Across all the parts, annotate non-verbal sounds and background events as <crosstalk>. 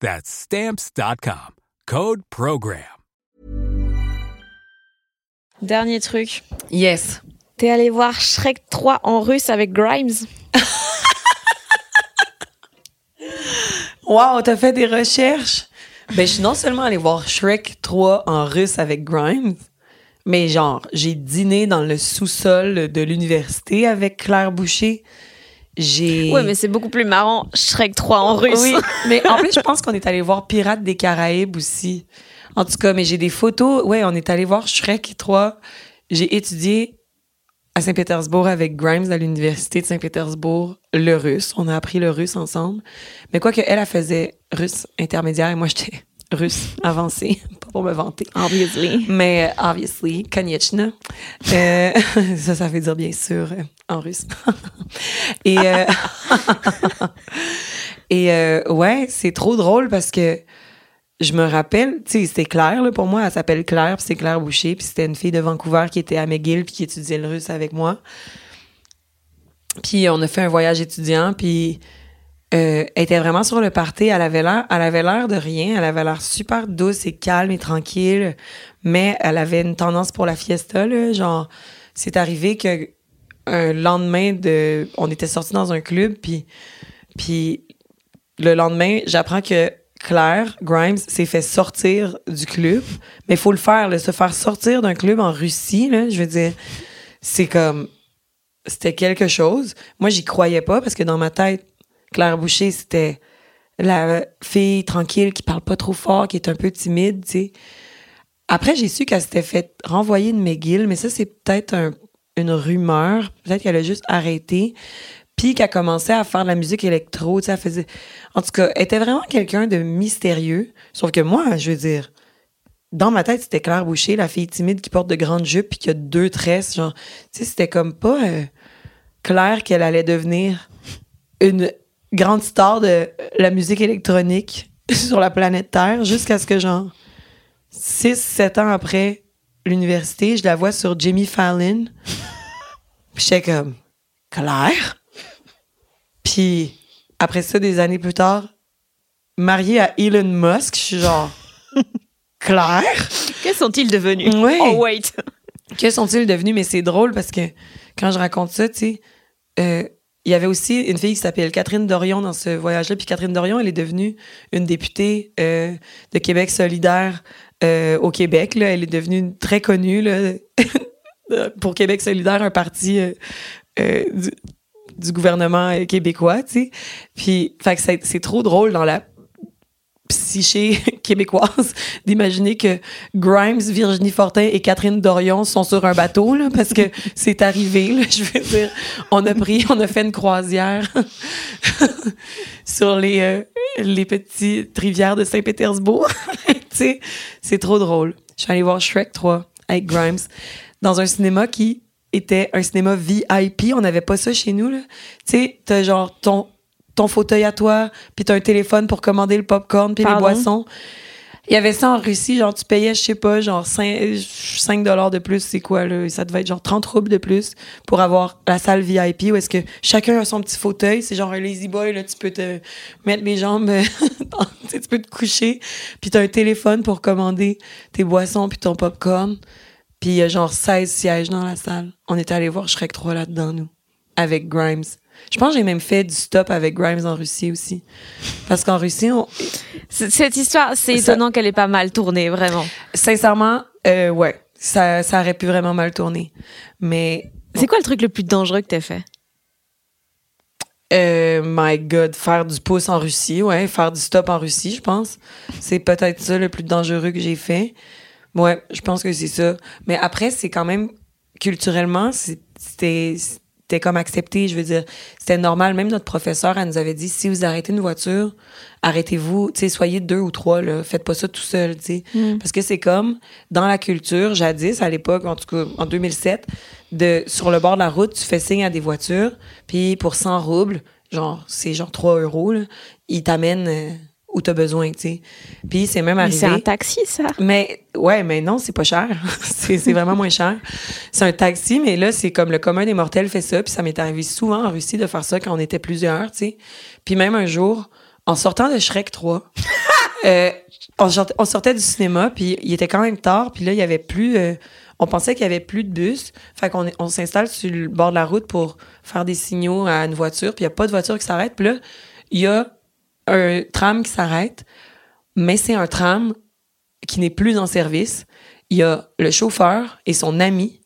That's stamps.com. Code Program. Dernier truc. Yes. T'es allé voir Shrek 3 en russe avec Grimes <laughs> Wow, t'as fait des recherches? Ben, je suis non seulement allée voir Shrek 3 en russe avec Grimes, mais genre, j'ai dîné dans le sous-sol de l'université avec Claire Boucher. J'ai. Ouais, mais c'est beaucoup plus marrant Shrek 3 en russe. Oui, <laughs> mais en plus, je pense qu'on est allé voir Pirates des Caraïbes aussi. En tout cas, mais j'ai des photos. Ouais, on est allé voir Shrek 3. J'ai étudié à Saint-Pétersbourg avec Grimes à l'université de Saint-Pétersbourg le russe. On a appris le russe ensemble. Mais quoi que elle, elle faisait russe intermédiaire et moi, j'étais russe avancé, <laughs> pas pour me vanter. Obviously. Mais obviously, Konieczna. Euh, <laughs> ça, ça veut dire bien sûr euh, en russe. <laughs> et euh, <laughs> et euh, ouais, c'est trop drôle parce que je me rappelle, tu sais, c'était Claire là, pour moi, elle s'appelle Claire, puis c'est Claire Boucher, puis c'était une fille de Vancouver qui était à McGill puis qui étudiait le russe avec moi. Puis on a fait un voyage étudiant, puis euh, elle était vraiment sur le party. Elle avait l'air, elle avait l'air de rien. Elle avait l'air super douce et calme et tranquille. Mais elle avait une tendance pour la fiesta, là. Genre, c'est arrivé que un lendemain de, on était sortis dans un club, puis, puis le lendemain, j'apprends que Claire Grimes s'est fait sortir du club. Mais il faut le faire, se faire sortir d'un club en Russie, là, je veux dire, c'est comme, c'était quelque chose. Moi, j'y croyais pas parce que dans ma tête, Claire Boucher, c'était la fille tranquille qui parle pas trop fort, qui est un peu timide, tu sais. Après, j'ai su qu'elle s'était fait renvoyer de McGill, mais ça, c'est peut-être un- une rumeur. Peut-être qu'elle a juste arrêté. Puis qu'elle commençait à faire de la musique électro, elle faisait... En tout cas, elle était vraiment quelqu'un de mystérieux. Sauf que moi, je veux dire, dans ma tête, c'était Claire Boucher, la fille timide qui porte de grandes jupes puis qui a deux tresses, genre... C'était comme pas euh, clair qu'elle allait devenir une grande star de la musique électronique <laughs> sur la planète Terre jusqu'à ce que, genre, 6-7 ans après l'université, je la vois sur Jimmy Fallon. Puis j'étais comme, Claire? Puis après ça, des années plus tard, mariée à Elon Musk, je suis genre, <laughs> Claire? Que sont-ils devenus? Oui. Oh, wait. Que sont-ils devenus? Mais c'est drôle parce que quand je raconte ça, tu sais, euh, il y avait aussi une fille qui s'appelle Catherine Dorion dans ce voyage-là. Puis Catherine Dorion, elle est devenue une députée euh, de Québec solidaire euh, au Québec. Là. Elle est devenue très connue là, pour Québec solidaire, un parti euh, euh, du, du gouvernement euh, québécois, tu sais. Puis, fait que c'est c'est trop drôle dans la psyché <laughs> québécoise <laughs> d'imaginer que Grimes, Virginie Fortin et Catherine Dorion sont sur un bateau, là, parce que <laughs> c'est arrivé, là, je veux dire. On a pris, on a fait une croisière sur les, euh, les petites rivières de Saint-Pétersbourg. tu sais, c'est trop drôle. Je suis allée voir Shrek 3 avec Grimes dans un cinéma qui était un cinéma VIP. On n'avait pas ça chez nous. Tu sais, t'as genre ton, ton fauteuil à toi, puis t'as un téléphone pour commander le popcorn puis les boissons. Il y avait ça en Russie, genre tu payais, je sais pas, genre 5, dollars de plus, c'est quoi là? Ça devait être genre 30 roubles de plus pour avoir la salle VIP où est-ce que chacun a son petit fauteuil. C'est genre un lazy boy, là, tu peux te mettre les jambes, <laughs> tu peux te coucher, puis t'as un téléphone pour commander tes boissons puis ton popcorn. Puis il y a genre 16 sièges dans la salle. On était allé voir Shrek 3 là-dedans, nous, avec Grimes. Je pense que j'ai même fait du stop avec Grimes en Russie aussi. Parce qu'en Russie, on... Cette histoire, c'est étonnant qu'elle ait pas mal tourné, vraiment. Sincèrement, euh, ouais. Ça, ça aurait pu vraiment mal tourner. Mais. C'est quoi le truc le plus dangereux que t'as fait? Euh, my God, faire du pouce en Russie, ouais, faire du stop en Russie, je pense. C'est peut-être ça le plus dangereux que j'ai fait. Ouais, je pense que c'est ça. Mais après, c'est quand même culturellement, c'était c'était comme accepté. Je veux dire, c'était normal. Même notre professeur, elle nous avait dit si vous arrêtez une voiture, arrêtez-vous. Tu sais, soyez deux ou trois. Là, faites pas ça tout seul. Tu sais, mm. parce que c'est comme dans la culture jadis, à l'époque, en tout cas en 2007, de sur le bord de la route, tu fais signe à des voitures, puis pour 100 roubles, genre c'est genre 3 euros, là, ils t'amènent. Où t'as besoin, tu sais. Puis c'est même arrivé. c'est un taxi, ça? Mais ouais, mais non, c'est pas cher. <laughs> c'est vraiment moins cher. C'est un taxi, mais là, c'est comme le commun des mortels fait ça. Puis ça m'est arrivé souvent en Russie de faire ça quand on était plusieurs, tu sais. Puis même un jour, en sortant de Shrek 3, <laughs> euh, on, sortait, du cinéma, puis il était quand même tard, puis là, il y avait plus... Euh, on pensait qu'il y avait plus de bus. Fait qu'on on s'installe sur le bord de la route pour faire des signaux à une voiture, puis il n'y a pas de voiture qui s'arrête. Puis là, il y a un tram qui s'arrête, mais c'est un tram qui n'est plus en service. Il y a le chauffeur et son ami.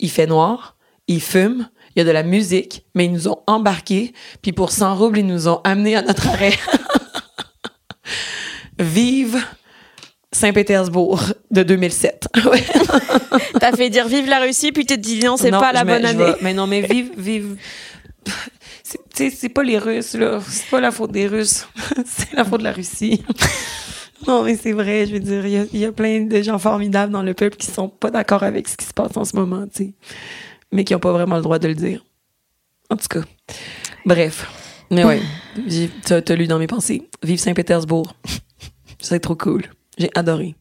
Il fait noir, il fume, il y a de la musique, mais ils nous ont embarqués, puis pour 100 roubles, ils nous ont amenés à notre arrêt. <laughs> Vive Saint-Pétersbourg de 2007. <laughs> T'as fait dire vive la Russie, puis tu te dis non, c'est pas la bonne année. mais non, mais vive, vive <laughs> c'est pas les Russes, là. C'est pas la faute des Russes. <laughs> c'est la faute de la Russie. <laughs> non, mais c'est vrai, je veux dire, il y, a plein de gens formidables dans le peuple qui sont pas d'accord avec ce qui se passe en ce moment, tu sais. Mais qui ont pas vraiment le droit de le dire. En tout cas. Bref. Mais ouais, t'as lu dans mes pensées. Vive Saint-Pétersbourg. <laughs> C'est trop cool. J'ai adoré.